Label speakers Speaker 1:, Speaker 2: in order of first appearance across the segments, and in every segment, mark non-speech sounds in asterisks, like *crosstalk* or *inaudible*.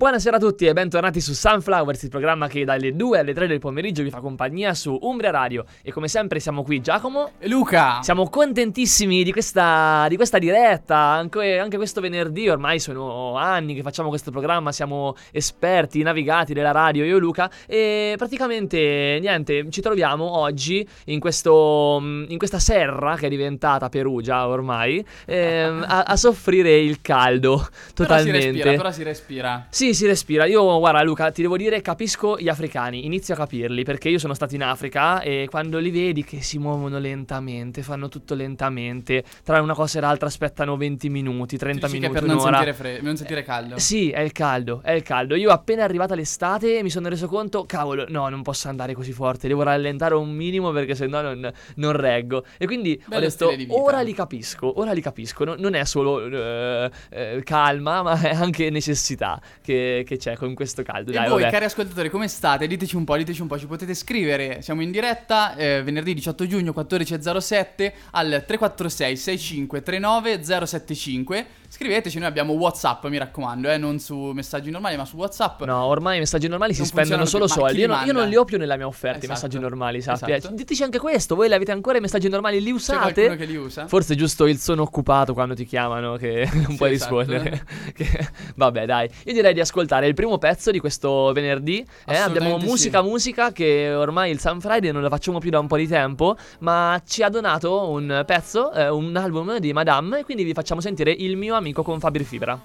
Speaker 1: Buonasera a tutti e bentornati su Sunflowers, il programma che dalle 2 alle 3 del pomeriggio vi fa compagnia su Umbria Radio. E come sempre siamo qui Giacomo.
Speaker 2: E Luca!
Speaker 1: Siamo contentissimi di questa, di questa diretta, anche, anche questo venerdì, ormai sono anni che facciamo questo programma, siamo esperti, navigati della radio, io e Luca, e praticamente niente, ci troviamo oggi in, questo, in questa serra che è diventata Perugia ormai, ehm, *laughs* a, a soffrire il caldo
Speaker 2: Però si
Speaker 1: totalmente.
Speaker 2: respira, però si respira.
Speaker 1: Sì, si respira. Io, guarda, Luca, ti devo dire, capisco gli africani. Inizio a capirli perché io sono stato in Africa e quando li vedi che si muovono lentamente, fanno tutto lentamente, tra una cosa e l'altra aspettano 20 minuti, 30
Speaker 2: Tu dici che
Speaker 1: minuti,
Speaker 2: per non
Speaker 1: un'ora.
Speaker 2: sentire, fre- non sentire caldo.
Speaker 1: Eh, Sì, è il caldo, è il caldo. Io appena arrivata l'estate mi sono reso conto, cavolo, no, non posso andare così forte, devo rallentare un minimo perché sennò non, non reggo. E quindi ho
Speaker 2: Bello
Speaker 1: detto,
Speaker 2: di vita.
Speaker 1: ora li capisco, ora li capisco. No- non è solo eh, eh, calma, ma è anche necessità che, che c'è con questo caldo.
Speaker 2: E
Speaker 1: Dai,
Speaker 2: voi,
Speaker 1: vabbè.
Speaker 2: cari ascoltatori, come state? Diteci un po', diteci un po', ci potete scrivere. Siamo in diretta eh, venerdì 18 giugno 14.07 al 346 65 39 075. Scriveteci, noi abbiamo WhatsApp, mi raccomando, eh, non su messaggi normali, ma su WhatsApp.
Speaker 1: No, ormai i messaggi normali si spendono solo
Speaker 2: più,
Speaker 1: soldi. Io, non- io non li ho più nella mia offerta i
Speaker 2: Esatto.
Speaker 1: messaggi normali, sappi.
Speaker 2: Esatto.
Speaker 1: Eh, Diteci anche questo, voi li avete ancora i messaggi normali, li
Speaker 2: C'è
Speaker 1: usate?
Speaker 2: qualcuno che li usa?
Speaker 1: Forse è giusto il sono occupato quando ti chiamano che *laughs* non
Speaker 2: Sì,
Speaker 1: puoi
Speaker 2: esatto.
Speaker 1: rispondere. *laughs* Che- Vabbè, dai. Io direi di ascoltare il primo pezzo di questo venerdì. Eh, abbiamo musica
Speaker 2: sì.
Speaker 1: musica che ormai il Sun Friday non la facciamo più da un po' di tempo, ma ci ha donato un pezzo, eh, un album di Madame e quindi vi facciamo sentire il mio amico con Fabri Fibra.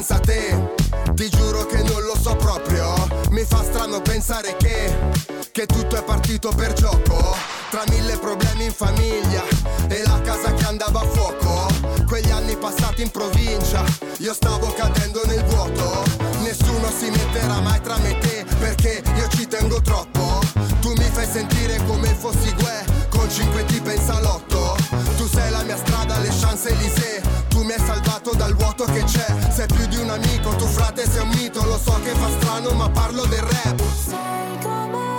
Speaker 3: Senza
Speaker 4: te? Ti giuro che non lo so proprio. Mi fa strano pensare che, che tutto è partito per gioco. Tra mille problemi in famiglia e la casa che andava a fuoco. Quegli anni passati in provincia, io stavo cadendo nel vuoto. Nessuno si metterà mai tra me e te perché io ci tengo troppo. Tu mi fai sentire come fossi Gue con cinque tipe in salotto. Tu sei la mia strada, le Champs-Élysées. Tu mi hai salvato dal vuoto che c'è. Sei più di un amico, tu frate sei un mito. Lo so che fa strano, ma parlo del rap.
Speaker 3: Sei come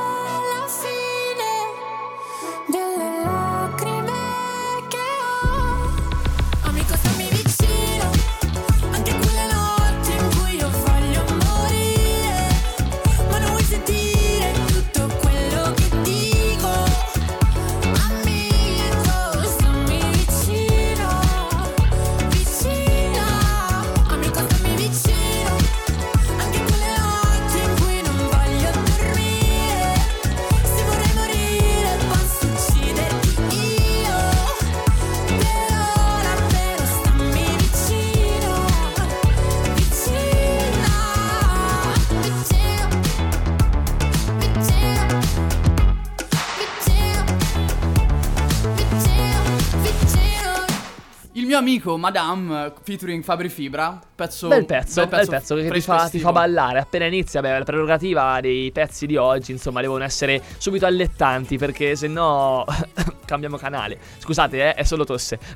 Speaker 3: amico
Speaker 2: Madame featuring Fabri Fibra. Pezzo,
Speaker 1: Bel pezzo, bel pezzo, che ti fa, ti fa ballare appena inizia. Beh, la prerogativa dei pezzi di oggi, insomma, devono essere subito allettanti perché se no *laughs* cambiamo canale. Scusate, eh, è solo tosse. *laughs*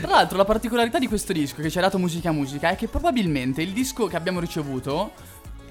Speaker 2: Tra l'altro, la particolarità di questo disco che ci ha dato musica musica è che probabilmente il disco che abbiamo ricevuto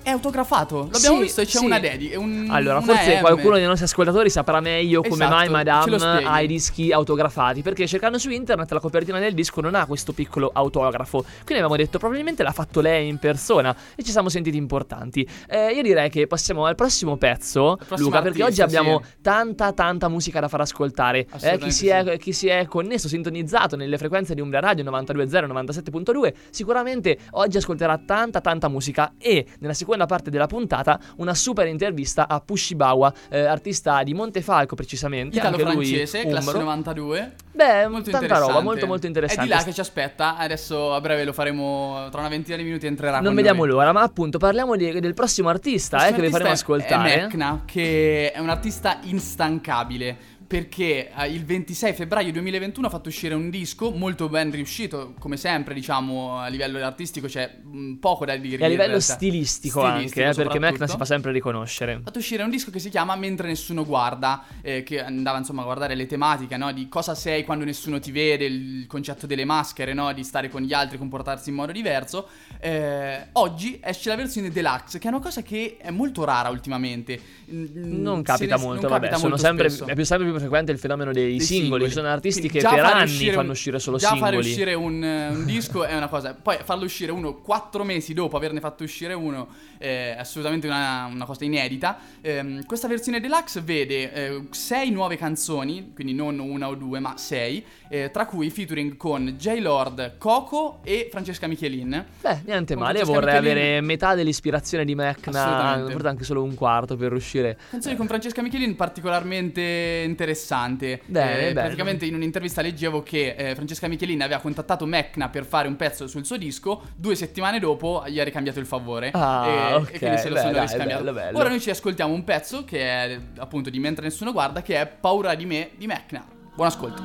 Speaker 2: è autografato. L'abbiamo
Speaker 1: Sì,
Speaker 2: visto e c'è
Speaker 1: sì.
Speaker 2: una dedi. Un,
Speaker 1: Allora, forse
Speaker 2: M.
Speaker 1: qualcuno dei nostri ascoltatori saprà meglio come
Speaker 2: Esatto,
Speaker 1: mai Madame ha i dischi autografati. Perché cercando su internet la copertina del disco non ha questo piccolo autografo. Quindi abbiamo detto probabilmente l'ha fatto lei in persona e ci siamo sentiti importanti. Eh, io direi che passiamo al prossimo pezzo,
Speaker 2: prossimo
Speaker 1: Luca, perché oggi
Speaker 2: artista,
Speaker 1: abbiamo
Speaker 2: sì.
Speaker 1: tanta tanta musica da far ascoltare. Eh, chi, si è,
Speaker 2: sì.
Speaker 1: chi si è connesso, sintonizzato nelle frequenze di Umbria Radio 92.0 97.2, sicuramente oggi ascolterà tanta tanta musica e nella seconda parte della puntata una super intervista a Pushibawa, eh, artista di Montefalco precisamente,
Speaker 2: Italo-francese, classe
Speaker 1: umbro.
Speaker 2: 92.
Speaker 1: Beh,
Speaker 2: Molto
Speaker 1: tanta roba, molto molto interessante.
Speaker 2: È di là che ci aspetta. Adesso a breve lo faremo. Tra una ventina di minuti entrerà.
Speaker 1: non vediamo
Speaker 2: noi.
Speaker 1: l'ora, ma appunto parliamo di- del prossimo artista eh, che vi faremo ascoltare.
Speaker 2: È Mecna, che è un artista instancabile. Perché eh, il 26 febbraio 2021 ha fatto uscire un disco molto ben riuscito, come sempre, diciamo, a livello artistico c'è mh, poco da dire.
Speaker 1: E a livello stilistico,
Speaker 2: Stilistico,
Speaker 1: anche, eh, perché Mecna si fa sempre riconoscere.
Speaker 2: Ha fatto uscire un disco che si chiama Mentre nessuno guarda, eh, che andava insomma a guardare le tematiche, no? Di cosa sei quando nessuno ti vede, il concetto delle maschere, no? Di stare con gli altri, comportarsi in modo diverso. Eh, oggi esce la versione deluxe, che è una cosa che è molto rara ultimamente. Mm,
Speaker 1: Non
Speaker 2: se
Speaker 1: capita
Speaker 2: ne-
Speaker 1: molto,
Speaker 2: non
Speaker 1: vabbè,
Speaker 2: capita
Speaker 1: sono
Speaker 2: molto
Speaker 1: sempre,
Speaker 2: spesso.
Speaker 1: è più sempre più frequente il fenomeno dei,
Speaker 2: Dei
Speaker 1: singoli. Ci sono artisti che
Speaker 2: già
Speaker 1: per anni
Speaker 2: uscire
Speaker 1: fanno
Speaker 2: un-
Speaker 1: uscire solo
Speaker 2: già
Speaker 1: singoli.
Speaker 2: fare uscire un, eh, un *laughs* disco è una cosa. Poi farlo uscire uno quattro mesi dopo averne fatto uscire uno eh, è assolutamente una, una cosa inedita. Ehm, questa versione deluxe vede eh, sei nuove canzoni, quindi non una o due, ma sei, eh, tra cui featuring con J. Lord, Coco e Francesca Michelin.
Speaker 1: Beh, niente
Speaker 2: Con
Speaker 1: male.
Speaker 2: Francesca
Speaker 1: vorrei
Speaker 2: Michelin.
Speaker 1: avere metà dell'ispirazione di Mecna, forse anche solo un quarto per uscire.
Speaker 2: Canzone con Francesca Michelin particolarmente interessante.
Speaker 1: Bene,
Speaker 2: Eh. Praticamente in un'intervista leggevo che eh, Francesca Michelin aveva contattato Mecna per fare un pezzo sul suo disco. Due settimane dopo gli ha ricambiato il favore.
Speaker 1: Ah,
Speaker 2: e,
Speaker 1: ok,
Speaker 2: e quindi se lo
Speaker 1: beh,
Speaker 2: sono
Speaker 1: dai,
Speaker 2: riscambiato.
Speaker 1: bello, bello.
Speaker 2: Ora noi ci ascoltiamo un pezzo che è appunto di Mentre Nessuno Guarda, che è Paura di me di Mecna. Buon ascolto.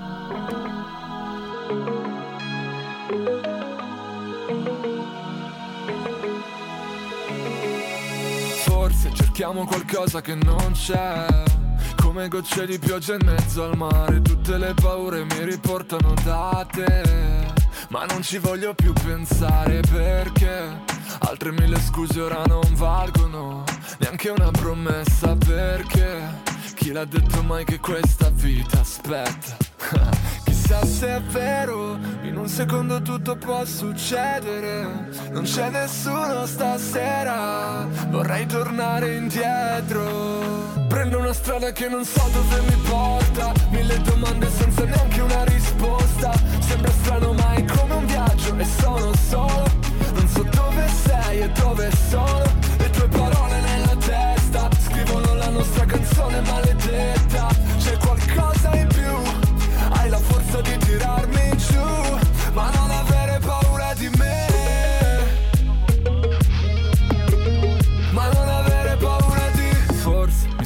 Speaker 5: Forse cerchiamo qualcosa che non c'è Come gocce di pioggia in mezzo al mare Tutte le paure mi riportano da te. Ma non ci voglio più pensare perché Altre mille scuse ora non valgono. Neanche una promessa perché Chi l'ha detto mai che questa vita aspetta *laughs* Chissà se è vero, in un secondo tutto può succedere. Non c'è nessuno stasera, vorrei tornare indietro. Prendo una strada che non so dove mi porta, mille domande senza neanche una risposta. Sembra strano ma è come un viaggio e sono solo. Non so dove sei e dove sono. Le tue parole nella testa scrivono la nostra canzone maledetta.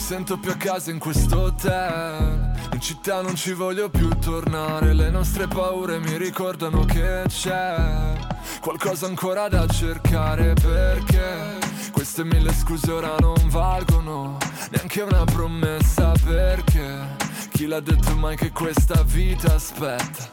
Speaker 5: Sento più a casa in questo hotel. In città non ci voglio più tornare Le nostre paure mi ricordano che c'è Qualcosa ancora da cercare perché Queste mille scuse ora non valgono Neanche una promessa perché Chi l'ha detto mai che questa vita aspetta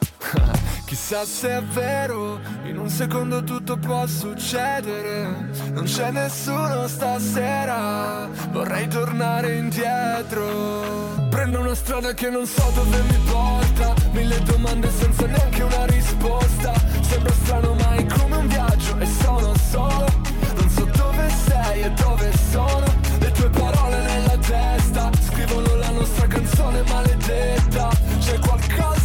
Speaker 5: *laughs* Chissà se è vero, in un secondo tutto può succedere. Non c'è nessuno stasera, vorrei tornare indietro. Prendo una strada che non so dove mi porta, mille domande senza neanche una risposta. Sembra strano ma è come un viaggio e sono solo. Non so dove sei e dove sono. Le tue parole nella testa scrivono la nostra canzone maledetta. C'è qualcosa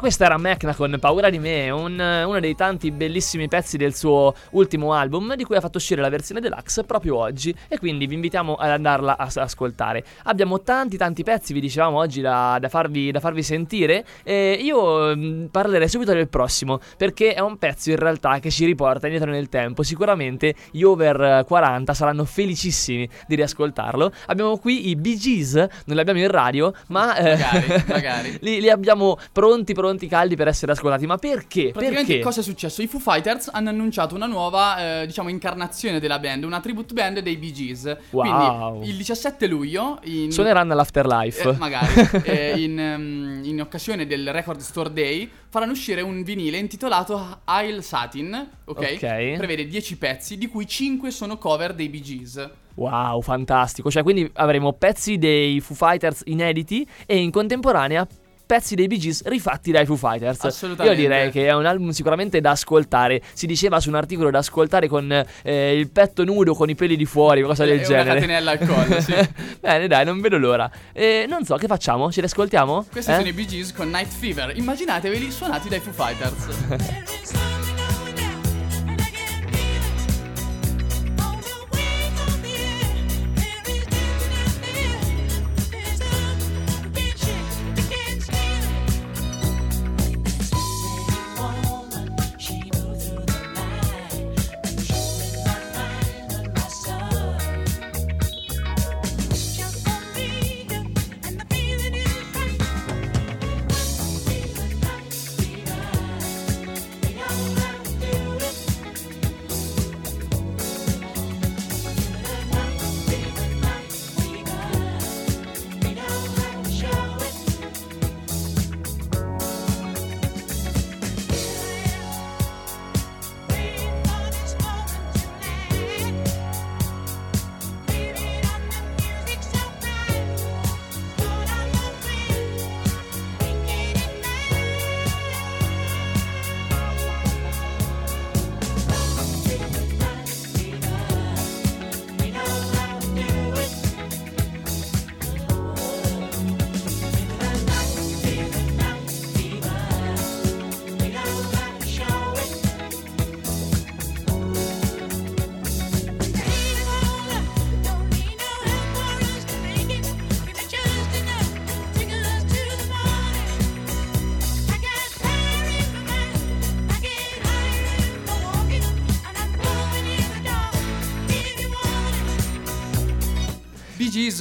Speaker 1: questa era Mecna con Paura di me, un- uno dei tanti bellissimi pezzi del suo ultimo album, di cui ha fatto uscire la versione deluxe proprio oggi. E quindi vi invitiamo ad andarla a s- ascoltare. Abbiamo tanti, tanti pezzi, vi dicevamo oggi, da, da farvi, da farvi sentire. E io mm, parlerei subito del prossimo, perché è un pezzo in realtà che ci riporta indietro nel tempo. Sicuramente gli over eh, 40 saranno felicissimi di riascoltarlo. Abbiamo qui i Bee Gees, non li abbiamo in radio, ma eh,
Speaker 2: Magari, magari. *laughs*
Speaker 1: li, li abbiamo pronti, pronti, caldi per essere ascoltati. Ma perché?
Speaker 2: Praticamente
Speaker 1: Perché?
Speaker 2: cosa è successo? I Foo Fighters hanno annunciato una nuova, eh, diciamo, incarnazione della band, una tribute band dei Bee Gees.
Speaker 1: Wow.
Speaker 2: Quindi il 17 luglio in
Speaker 1: Suoneranno all'Afterlife.
Speaker 2: Eh, magari *laughs* eh, in, ehm, in occasione del Record Store Day faranno uscire un vinile intitolato Isle Satin, ok?
Speaker 1: Ok.
Speaker 2: Prevede 10 pezzi, di cui 5 sono cover dei Bee Gees.
Speaker 1: Wow, fantastico. Cioè, quindi avremo pezzi dei Foo Fighters inediti e in contemporanea pezzi dei Bee Gees rifatti dai Foo Fighters.
Speaker 2: Assolutamente.
Speaker 1: Io direi che è un album sicuramente da ascoltare. Si diceva su un articolo da ascoltare con eh, il petto nudo, con i peli di fuori, qualcosa del
Speaker 2: E una
Speaker 1: genere.
Speaker 2: catenella al collo, sì. *laughs*
Speaker 1: Bene, dai, non vedo l'ora. E non so, che facciamo? Ce li ascoltiamo?
Speaker 2: Questi
Speaker 1: Eh?
Speaker 2: sono i Bee Gees con Night Fever. Immaginateveli suonati dai Foo Fighters. *laughs*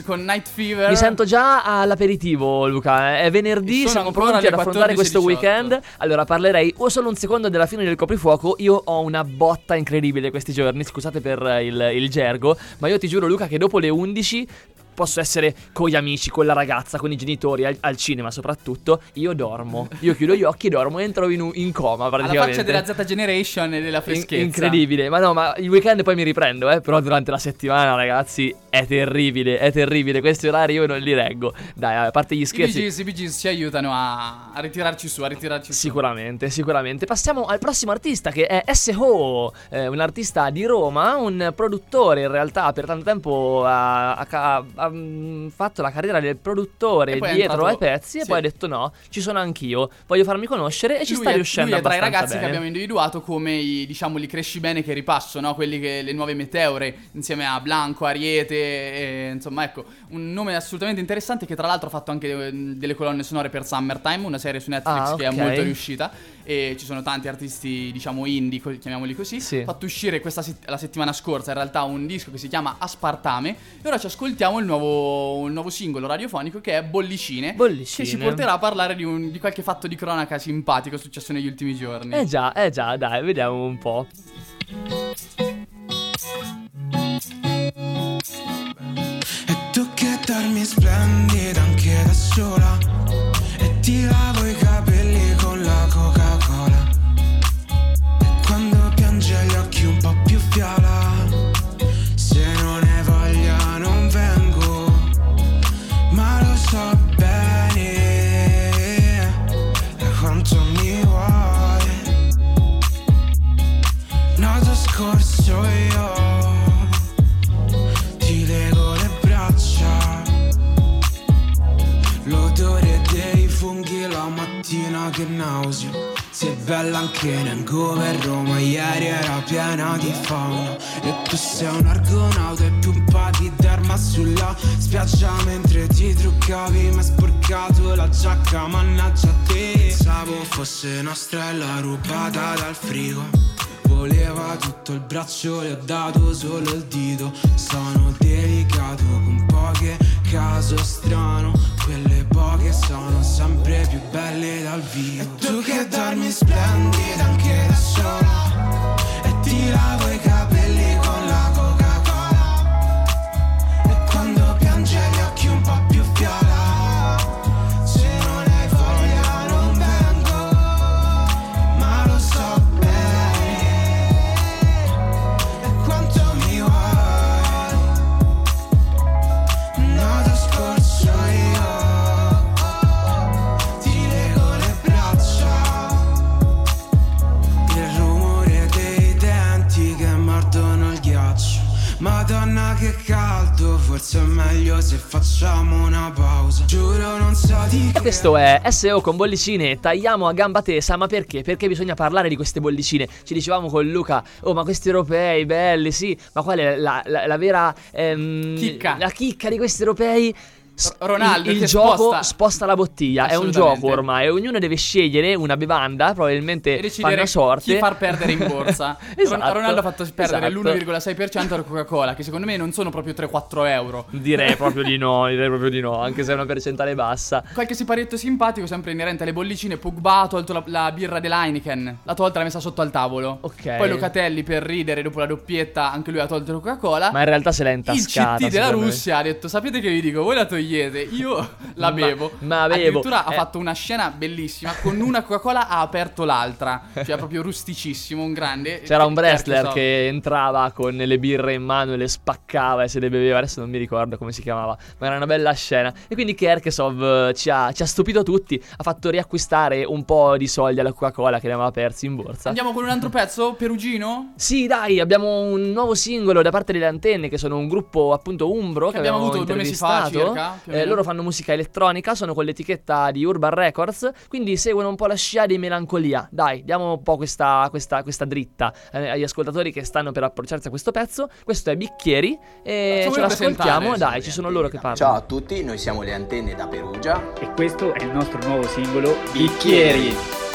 Speaker 2: con Night Fever.
Speaker 1: Mi sento già all'aperitivo, Luca. È venerdì, siamo pronti ad affrontare
Speaker 2: 14:18.
Speaker 1: questo weekend. Allora, parlerei o solo un secondo della fine del coprifuoco. Io ho una botta incredibile questi giorni. Scusate per eh, il, il gergo, ma io ti giuro, Luca, che dopo le 11. Posso essere con gli amici, con la ragazza, con i genitori, al, al cinema soprattutto. Io dormo. Io chiudo gli occhi, dormo e entro in, in coma praticamente.
Speaker 2: faccia della Z Generation e della
Speaker 1: In-
Speaker 2: freschezza.
Speaker 1: incredibile, ma no, ma il weekend poi mi riprendo, eh. Però durante la settimana, ragazzi, è terribile, è terribile. Questi orari io non li reggo. Dai, a parte gli
Speaker 2: I
Speaker 1: scherzi.
Speaker 2: I Gees ci aiutano a, a ritirarci su, a ritirarci su.
Speaker 1: Sicuramente, sicuramente. Passiamo al prossimo artista che è S.O., eh, un artista di Roma, un produttore in realtà per tanto tempo ha, ha ha, mm, fatto la carriera del produttore
Speaker 2: E
Speaker 1: dietro ai pezzi e
Speaker 2: sì.
Speaker 1: poi ha detto no, ci sono anch'io, voglio farmi conoscere e ci
Speaker 2: lui
Speaker 1: sta
Speaker 2: è,
Speaker 1: riuscendo
Speaker 2: lui è tra i ragazzi che
Speaker 1: bene.
Speaker 2: abbiamo individuato come i, diciamo, li cresci bene che ripasso, no? Quelli che le nuove meteore, insieme a Blanco, Ariete, e, insomma, ecco, un nome assolutamente interessante che tra l'altro ha fatto anche eh, delle colonne sonore per Summertime, una serie su Netflix
Speaker 1: Ah,
Speaker 2: che
Speaker 1: ok.
Speaker 2: è molto riuscita e ci sono tanti artisti, diciamo, indie, chiamiamoli così.
Speaker 1: Sì.
Speaker 2: Fatto uscire questa set- la settimana scorsa in realtà un disco che si chiama Aspartame e ora ci ascoltiamo il nuovo, il nuovo singolo radiofonico che è Bollicine.
Speaker 1: Bollicine.
Speaker 2: Che ci porterà a parlare di, un- di qualche fatto di cronaca simpatico successo negli ultimi giorni.
Speaker 1: Eh già, eh già, dai, vediamo un po'.
Speaker 6: E tu che dormi splendida anche da sola rubata dal frigo. Voleva tutto il braccio, le ho dato solo il dito. Sono delicato con poche, caso strano. Quelle poche sono sempre più belle dal vivo. E tu che dormi splendida che caldo Forse è meglio se facciamo una pausa Giuro non so di
Speaker 1: E
Speaker 6: che
Speaker 1: questo è SEO con bollicine, tagliamo a gamba tesa, ma perché? Perché bisogna parlare di queste bollicine. Ci dicevamo con Luca, oh ma questi europei belli, sì, ma qual è la, la- la vera ehm,
Speaker 2: Chicca.
Speaker 1: La chicca di questi europei?
Speaker 2: Ronaldo
Speaker 1: il, il gioco
Speaker 2: sposta-
Speaker 1: sposta. la bottiglia, è un gioco ormai, e ognuno deve scegliere una bevanda, probabilmente fanno sorte.
Speaker 2: chi far perdere in borsa. *laughs*
Speaker 1: Esatto,
Speaker 2: Ron- Ronaldo ha fatto perdere
Speaker 1: esatto.
Speaker 2: l'1,6% alla Coca-Cola, che secondo me non sono proprio 3-4 euro.
Speaker 1: Direi *laughs* proprio di no, direi proprio di no, anche se è una percentuale bassa.
Speaker 2: Qualche siparietto simpatico, sempre inerente alle bollicine. Pogba ha tolto la, la birra dell'Heineken. L'ha tolta, l'ha messa sotto al tavolo.
Speaker 1: Ok.
Speaker 2: Poi Locatelli, per ridere dopo la doppietta, anche lui ha tolto la Coca-Cola.
Speaker 1: Ma in realtà se l'ha
Speaker 2: il
Speaker 1: intascata.
Speaker 2: CT della
Speaker 1: secondo me.
Speaker 2: Russia ha detto: Sapete che vi dico? Voi la togliete, io la
Speaker 1: Ma-
Speaker 2: bevo.
Speaker 1: ma bevo.
Speaker 2: Addirittura ha
Speaker 1: Eh.
Speaker 2: fatto una scena bellissima. Con una Coca-Cola ha aperto l'altra. Cioè, *laughs* proprio rusticissimo, un grande.
Speaker 1: C'era un wrestler
Speaker 2: so.
Speaker 1: che entrava con le birre in mano e le spaccava e se le beveva, adesso non mi ricordo come si chiamava, ma era una bella scena. E quindi Kerkesov eh, ci ha, ci ha stupito tutti, ha fatto riacquistare un po' di soldi alla Coca-Cola che ne aveva persi in borsa.
Speaker 2: Andiamo con un altro pezzo, Perugino?
Speaker 1: Sì, dai, abbiamo un nuovo singolo da parte delle Antenne, che sono un gruppo appunto umbro che,
Speaker 2: Che abbiamo avuto due mesi fa, circa,
Speaker 1: Eh, loro fanno musica elettronica, sono con l'etichetta di Urban Records, quindi seguono un po' la scia di melancolia. Dai, diamo un po' questa, questa, questa dritta eh, agli ascoltatori che stanno per approcciarsi a questo pezzo. Questo è Bicchieri e
Speaker 2: Facciamolo
Speaker 1: ce l'ascoltiamo. Dai, ci sono loro che parlano.
Speaker 7: Ciao a tutti, noi siamo le antenne da Perugia.
Speaker 8: E questo è il nostro nuovo singolo Bicchieri.
Speaker 3: che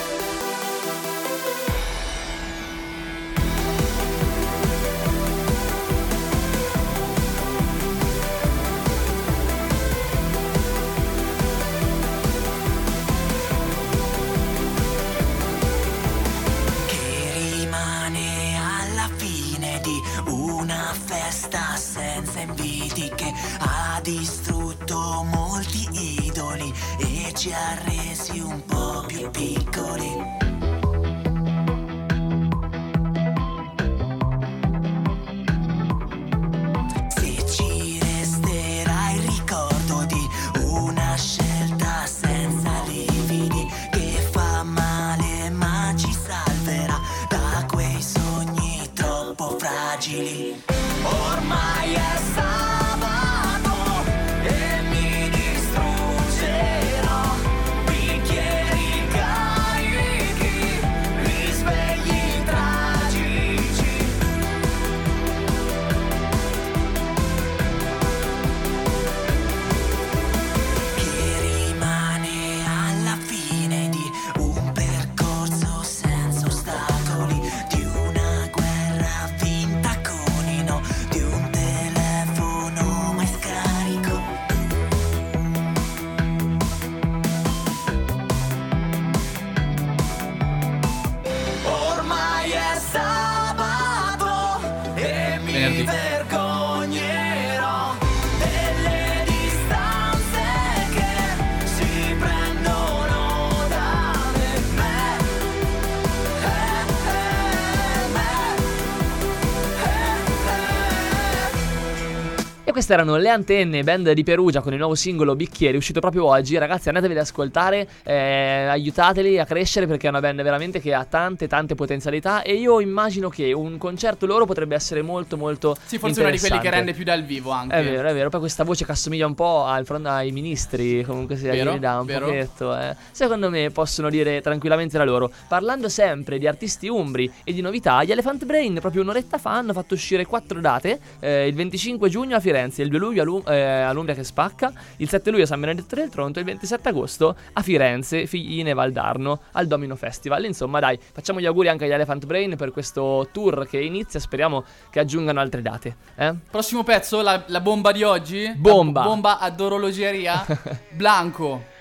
Speaker 1: queste erano le antenne, band di Perugia con il nuovo singolo Bicchieri, uscito proprio oggi. Ragazzi, andatevi ad ascoltare, eh, aiutateli a crescere perché è una band veramente che ha tante, tante potenzialità. E io immagino che un concerto loro potrebbe essere molto, molto.
Speaker 2: Sì, forse uno di quelli che rende più dal vivo anche.
Speaker 1: È vero, è vero. Poi questa voce che assomiglia un po' al ai ministri, comunque si
Speaker 2: Vero,
Speaker 1: da un
Speaker 2: vero.
Speaker 1: pochetto. eh. Secondo me possono dire tranquillamente la loro. Parlando sempre di artisti umbri e di novità, gli Elephant Brain proprio un'oretta fa hanno fatto uscire quattro date. eh, il 25 giugno a Firenze, il 2 luglio a, Lu- eh, a Lumbria che spacca, il 7 luglio a San Benedetto del Tronto e il 27 agosto a Firenze, Figline Valdarno, al Domino Festival. Insomma, dai, facciamo gli auguri anche agli Elephant Brain per questo tour che inizia. Speriamo che aggiungano altre date. Eh?
Speaker 2: Prossimo pezzo, la, la bomba di oggi.
Speaker 1: Bomba.
Speaker 2: La bomba ad orologeria. *laughs* Blanco.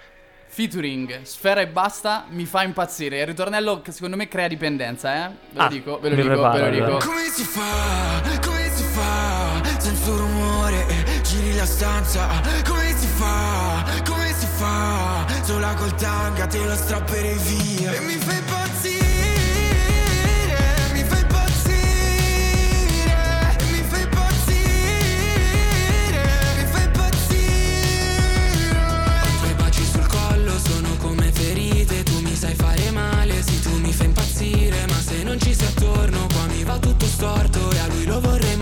Speaker 2: Featuring Sfera e basta mi fa impazzire. Il ritornello che secondo me crea dipendenza, eh. Ve lo
Speaker 1: Ah,
Speaker 2: dico, ve lo dico,
Speaker 1: preparo,
Speaker 2: ve lo dico.
Speaker 6: Come si fa? Come si fa? Senza rumore giri la stanza Come si fa? Come si fa? Sola col tanga te lo strapperei via E mi fai impazzire non ci sei attorno qua mi va tutto storto E a lui lo vorrei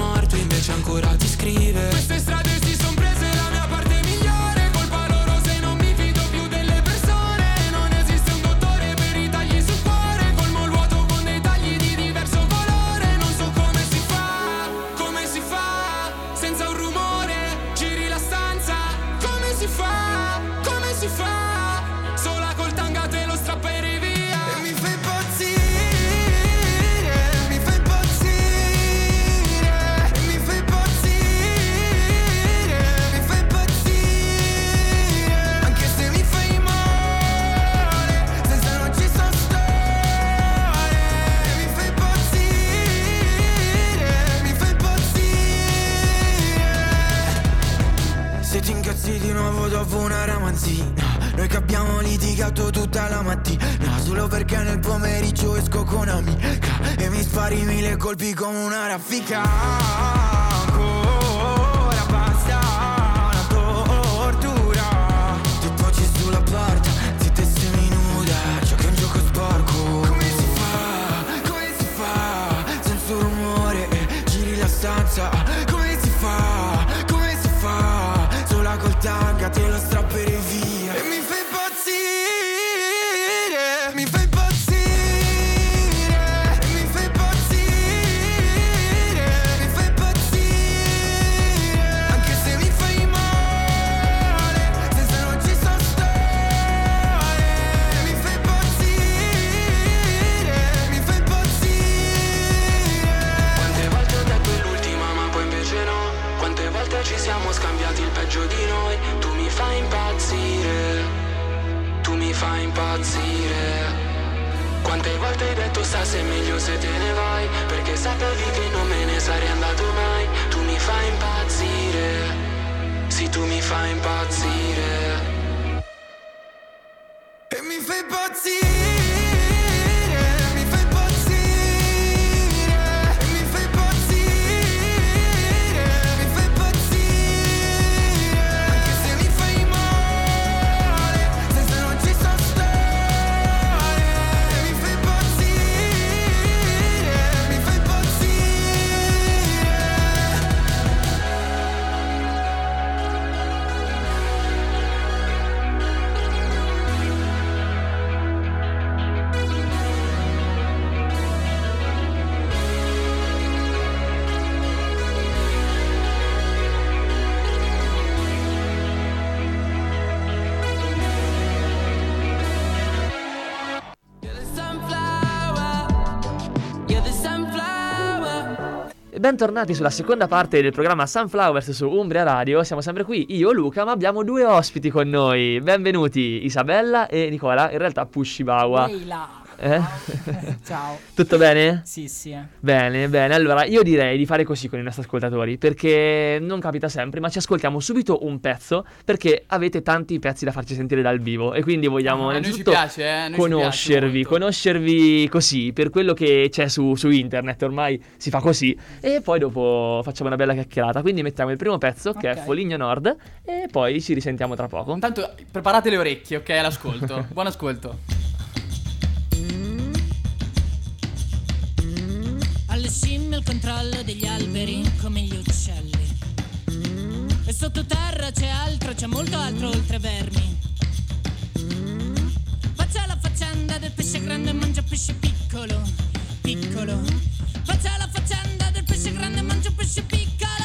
Speaker 6: impazzire. Quante volte hai detto sta è meglio se te ne vai Perché sapevi che non me ne sarei andato mai. Tu mi fai impazzire. Sì tu mi fai impazzire
Speaker 1: Bentornati sulla seconda parte del programma Sunflowers su Umbria Radio. Siamo sempre qui, io Luca, ma abbiamo due ospiti con noi. Benvenuti Isabella e Nicola, in realtà Pushibawa. Eh? *laughs*
Speaker 9: Ciao.
Speaker 1: Tutto bene?
Speaker 9: Sì, sì.
Speaker 1: Bene, bene. Allora, io direi di fare così con i nostri ascoltatori, perché non capita sempre, ma ci ascoltiamo subito un pezzo, perché avete tanti pezzi da farci sentire dal vivo e quindi vogliamo
Speaker 2: Ah,
Speaker 1: innanzitutto
Speaker 2: piace, eh,
Speaker 1: conoscervi, conoscervi così, per quello che c'è su, su internet, ormai si fa così, e poi dopo facciamo una bella chiacchierata. Quindi mettiamo il primo pezzo, che è
Speaker 2: Ok.
Speaker 1: Foligno Nord, e poi ci risentiamo tra poco.
Speaker 2: Intanto preparate le orecchie, ok, all'ascolto. *laughs* Buon ascolto.
Speaker 10: Scimmie il controllo degli alberi come gli uccelli. E sottoterra c'è altro, c'è molto altro oltre vermi. Faccia la faccenda del pesce grande mangia pesce piccolo, piccolo. Faccia la faccenda del pesce grande mangia pesce piccolo.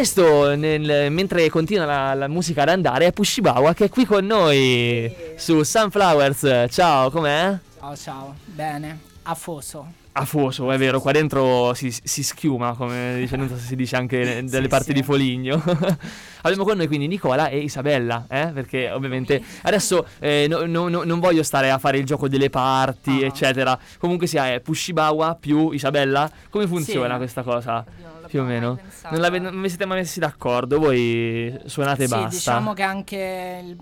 Speaker 1: Questo, nel- mentre continua la, la musica ad andare, è Pushibawa che è qui con noi su Sunflowers. Ciao, com'è?
Speaker 9: Ciao, ciao. Bene. Afoso.
Speaker 1: Afoso, è vero, qua dentro si, si schiuma, come dice, non so si dice anche *laughs* dalle
Speaker 9: Sì,
Speaker 1: parti
Speaker 9: sì.
Speaker 1: di Foligno. *laughs* Abbiamo con noi quindi Nicola e Isabella, eh? perché ovviamente adesso eh, no- no- no- non voglio stare a fare il gioco delle parti, eccetera. Comunque sia, è Pushibawa più Isabella. Come funziona
Speaker 9: Sì.
Speaker 1: questa cosa? Più o meno. Non, non vi siete mai messi d'accordo, voi suonate e
Speaker 9: sì,
Speaker 1: basta.
Speaker 9: diciamo che anche il-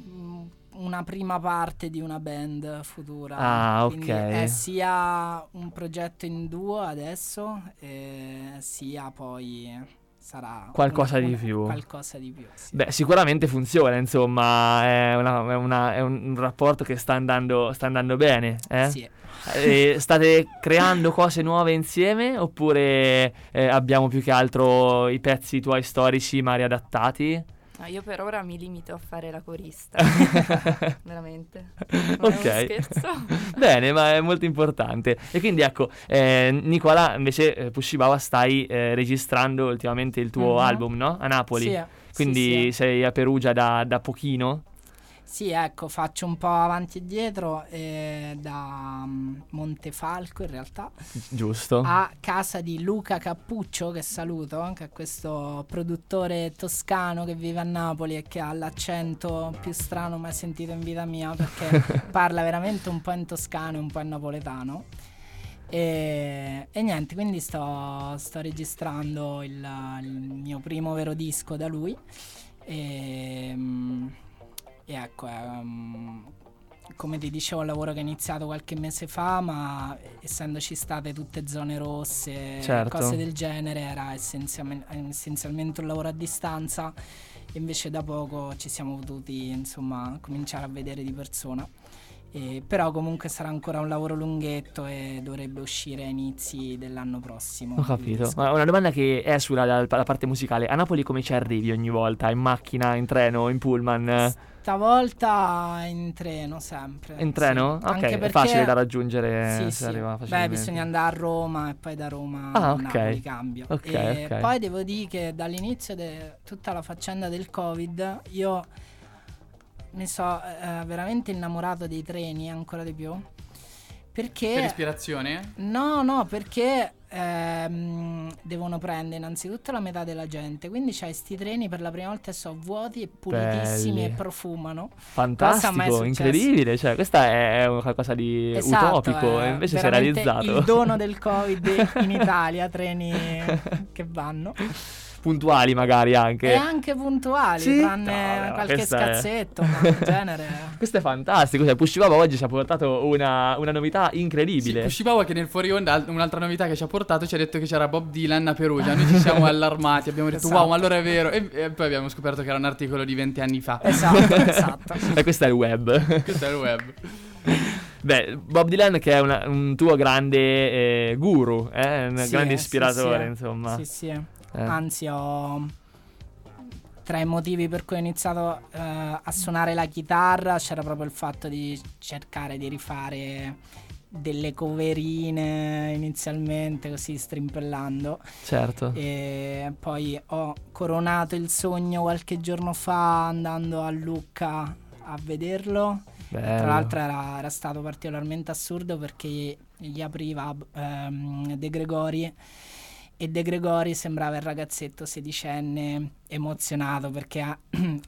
Speaker 9: una prima parte di una band futura.
Speaker 1: Ah, ok.
Speaker 9: È sia un progetto in duo adesso, sia poi
Speaker 10: sarà
Speaker 1: Qualcosa
Speaker 10: una-
Speaker 1: di più.
Speaker 10: Qualcosa di più. sì.
Speaker 1: Beh, sicuramente funziona, insomma, è, una- è una- è un rapporto che sta andando, sta andando bene. Eh?
Speaker 10: Sì.
Speaker 1: Eh, state creando cose nuove insieme oppure eh, abbiamo più che altro i pezzi tuoi storici ma riadattati?
Speaker 11: No, io per ora mi limito a fare la corista. *laughs* Veramente. Non è uno
Speaker 1: ok.
Speaker 11: scherzo. *laughs*
Speaker 1: Bene, ma è molto importante. E quindi ecco, eh, Nicola, invece eh, Pushibawa stai eh, registrando ultimamente il tuo
Speaker 10: Mhm.
Speaker 1: album, no? A Napoli.
Speaker 10: Sì,
Speaker 1: Quindi
Speaker 10: sì.
Speaker 1: sei a Perugia da, da pochino?
Speaker 10: Sì, ecco, faccio un po' avanti e dietro eh, da mm, Montefalco in realtà *laughs*
Speaker 1: Giusto.
Speaker 10: a casa di Luca Cappuccio, che saluto, che è questo produttore toscano che vive a Napoli e che ha l'accento più strano mai sentito in vita mia perché *laughs* parla veramente un po' in toscano e un po' in napoletano. E, e niente, quindi sto, sto registrando il, il mio primo vero disco da lui. E, mm, e ecco, è, um, come ti dicevo, un lavoro che è iniziato qualche mese fa, ma essendoci state tutte zone rosse,
Speaker 1: Certo.
Speaker 10: cose del genere, era essenzialme- essenzialmente un lavoro a distanza. E invece da poco ci siamo potuti, insomma, cominciare a vedere di persona. E però comunque sarà ancora un lavoro lunghetto e dovrebbe uscire a inizi dell'anno prossimo.
Speaker 1: Ho capito. Ma una domanda che è sulla la- la parte musicale. A Napoli come ci arrivi ogni volta? In macchina, in treno, in pullman?
Speaker 10: Stavolta in treno sempre.
Speaker 1: In treno?
Speaker 10: sì.
Speaker 1: Ok,
Speaker 10: Anche
Speaker 1: è facile da raggiungere
Speaker 10: Sì,
Speaker 1: se
Speaker 10: sì.
Speaker 1: arriva
Speaker 10: Beh,
Speaker 1: facilmente.
Speaker 10: bisogna andare a Roma e poi da Roma
Speaker 1: Ah,
Speaker 10: a
Speaker 1: ok.
Speaker 10: Napoli cambio.
Speaker 1: Ok,
Speaker 10: e
Speaker 1: ok.
Speaker 10: poi devo dire che dall'inizio di tutta la faccenda del Covid io mi sono veramente innamorato dei treni ancora di più. Perché
Speaker 2: Per ispirazione?
Speaker 10: No, no, perché ehm, devono prendere innanzitutto la metà della gente. Quindi c'hai sti treni per la prima volta e sono vuoti e pulitissimi
Speaker 1: Belli.
Speaker 10: e profumano.
Speaker 1: Fantastico, incredibile. Cioè, questa è qualcosa di
Speaker 10: Esatto,
Speaker 1: utopico
Speaker 10: è
Speaker 1: e invece si è realizzato.
Speaker 10: Il dono del *laughs* Covid in Italia, treni che vanno.
Speaker 1: Puntuali magari anche.
Speaker 10: E anche puntuali,
Speaker 1: Sì?
Speaker 10: tranne
Speaker 1: No,
Speaker 10: qualche
Speaker 1: questa è-
Speaker 10: scazzetto, ma in *laughs* genere...
Speaker 1: Questo è fantastico. Cioè, Pushibaba oggi ci ha portato una, una novità incredibile.
Speaker 2: Pushibawa che nel fuori onda, un'altra novità che ci ha portato, ci ha detto che c'era Bob Dylan a Perugia. Noi ci *laughs* siamo allarmati, abbiamo detto
Speaker 10: Esatto.
Speaker 2: wow, ma allora è vero. E, e poi abbiamo scoperto che era un articolo di 20 anni fa.
Speaker 10: Esatto, *laughs* esatto.
Speaker 1: e questo è il web.
Speaker 2: Questo è il web.
Speaker 1: Beh, Bob Dylan che è una- un tuo grande eh, guru, eh, un
Speaker 10: Sì,
Speaker 1: grande
Speaker 10: sì,
Speaker 1: ispiratore,
Speaker 10: sì.
Speaker 1: insomma.
Speaker 10: Sì, sì.
Speaker 1: Eh.
Speaker 10: Anzi, ho tra i motivi per cui ho iniziato eh, a suonare la chitarra c'era proprio il fatto di cercare di rifare delle coverine inizialmente così strimpellando
Speaker 1: Certo.
Speaker 10: e poi ho coronato il sogno qualche giorno fa andando a Lucca a vederlo tra l'altro era, era stato particolarmente assurdo perché gli apriva ehm, De Gregori e De Gregori sembrava il ragazzetto sedicenne emozionato perché ha- *clears throat*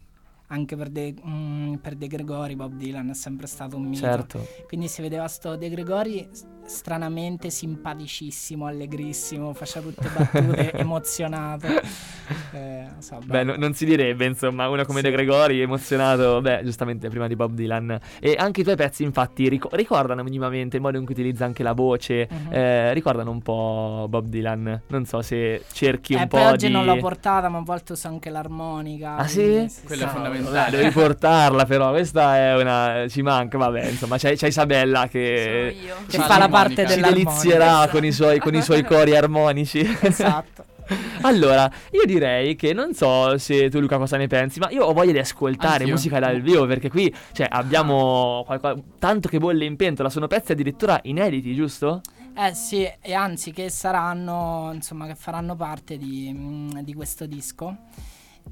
Speaker 10: anche per De, mm, per De Gregori Bob Dylan è sempre stato un mito.
Speaker 1: Certo.
Speaker 10: Quindi si vedeva sto De Gregori stranamente simpaticissimo, allegrissimo, faceva tutte battute, *laughs* emozionato. Eh, non so,
Speaker 1: Beh, no- non si direbbe, insomma, uno come
Speaker 10: Sì.
Speaker 1: De Gregori, emozionato, beh, giustamente prima di Bob Dylan. E anche i tuoi pezzi, infatti, ric- ricordano minimamente il modo in cui utilizza anche la voce,
Speaker 10: Mhm.
Speaker 1: eh, ricordano un po' Bob Dylan. Non so se cerchi un
Speaker 10: Eh,
Speaker 1: po'
Speaker 10: poi oggi
Speaker 1: di...
Speaker 10: non l'ho portata, ma a volte uso anche l'armonica.
Speaker 1: Ah
Speaker 10: quindi
Speaker 1: sì?
Speaker 2: Quello è fondamentale.
Speaker 1: Beh, devi portarla però, questa è una... ci manca, vabbè, insomma, c'è, c'è Isabella che...
Speaker 11: Sono io.
Speaker 10: Che
Speaker 2: Fa
Speaker 10: la
Speaker 2: l'armonica.
Speaker 10: Parte
Speaker 1: Si
Speaker 10: dell'armonica.
Speaker 1: delizierà con i, suoi, con i suoi cori armonici.
Speaker 10: Esatto. *laughs*
Speaker 1: Allora, io direi che non so se tu Luca cosa ne pensi, ma io ho voglia di ascoltare
Speaker 2: Anch'io.
Speaker 1: musica dal vivo perché qui cioè, abbiamo qualcosa, tanto che bolle in pentola, sono pezzi addirittura inediti, giusto?
Speaker 10: Eh sì, e anzi che saranno, insomma, che faranno parte di, mm, di questo disco.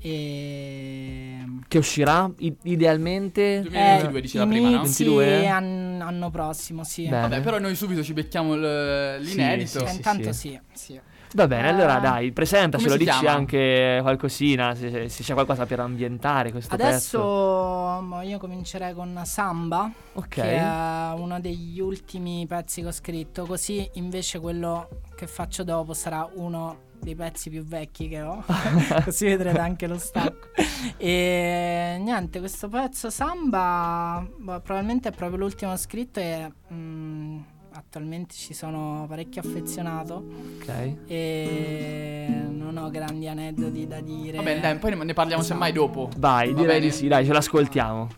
Speaker 10: E...
Speaker 1: Che uscirà idealmente
Speaker 2: 2022 dice la prima, no?
Speaker 10: inizi
Speaker 1: 22?
Speaker 10: an- anno prossimo, sì.
Speaker 1: Beh.
Speaker 2: Vabbè, però noi subito ci becchiamo l- l'inedito.
Speaker 1: Sì,
Speaker 10: Eh,
Speaker 1: sì,
Speaker 10: intanto
Speaker 1: sì.
Speaker 10: sì, sì.
Speaker 1: Va bene, allora
Speaker 10: Eh,
Speaker 1: dai, presentacelo,
Speaker 2: si
Speaker 1: dici
Speaker 2: chiama?
Speaker 1: anche qualcosina, se, se- c'è qualcosa per ambientare questo
Speaker 10: Adesso
Speaker 1: pezzo.
Speaker 10: mo, io comincerei con Samba,
Speaker 1: Ok.
Speaker 10: che è uno degli ultimi pezzi che ho scritto, così invece quello che faccio dopo sarà uno dei pezzi più vecchi che ho, *laughs* così vedrete anche lo stacco. E niente, questo pezzo Samba boh, probabilmente è proprio l'ultimo scritto e mm, attualmente ci sono parecchio affezionato
Speaker 1: Ok.
Speaker 10: e non ho grandi aneddoti da dire.
Speaker 2: Vabbè, dai, poi ne- parliamo semmai dopo.
Speaker 1: Vai,
Speaker 2: Va
Speaker 1: direi
Speaker 2: bene.
Speaker 1: di sì, dai, ce l'ascoltiamo.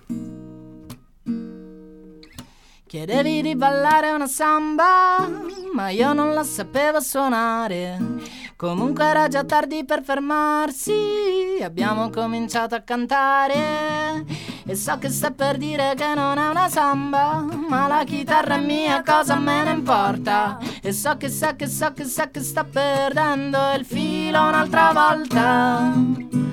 Speaker 10: Chiedevi di ballare una samba, ma io non la sapevo suonare. Comunque era già tardi per fermarsi, abbiamo cominciato a cantare. E so che sta per dire che non è una samba, ma la chitarra è mia, cosa me ne importa? E so che sa che so che sa che sta perdendo il filo un'altra volta.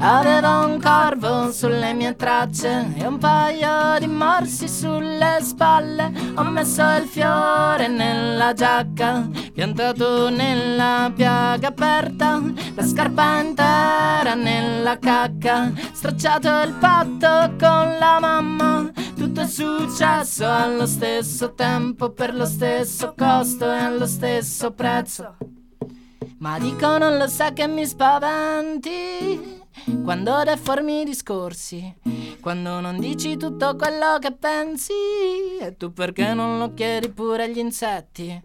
Speaker 10: Avevo un corvo sulle mie tracce e un paio di morsi sulle spalle. Ho messo il fiore nella giacca, piantato nella piaga aperta, la scarpa intera nella cacca, stracciato il patto con la mamma. Tutto è successo allo stesso tempo, per lo stesso costo e allo stesso prezzo. Ma dico non lo sa che mi spaventi quando deformi i discorsi, quando non dici tutto quello che pensi e tu perché non lo chiedi pure agli insetti?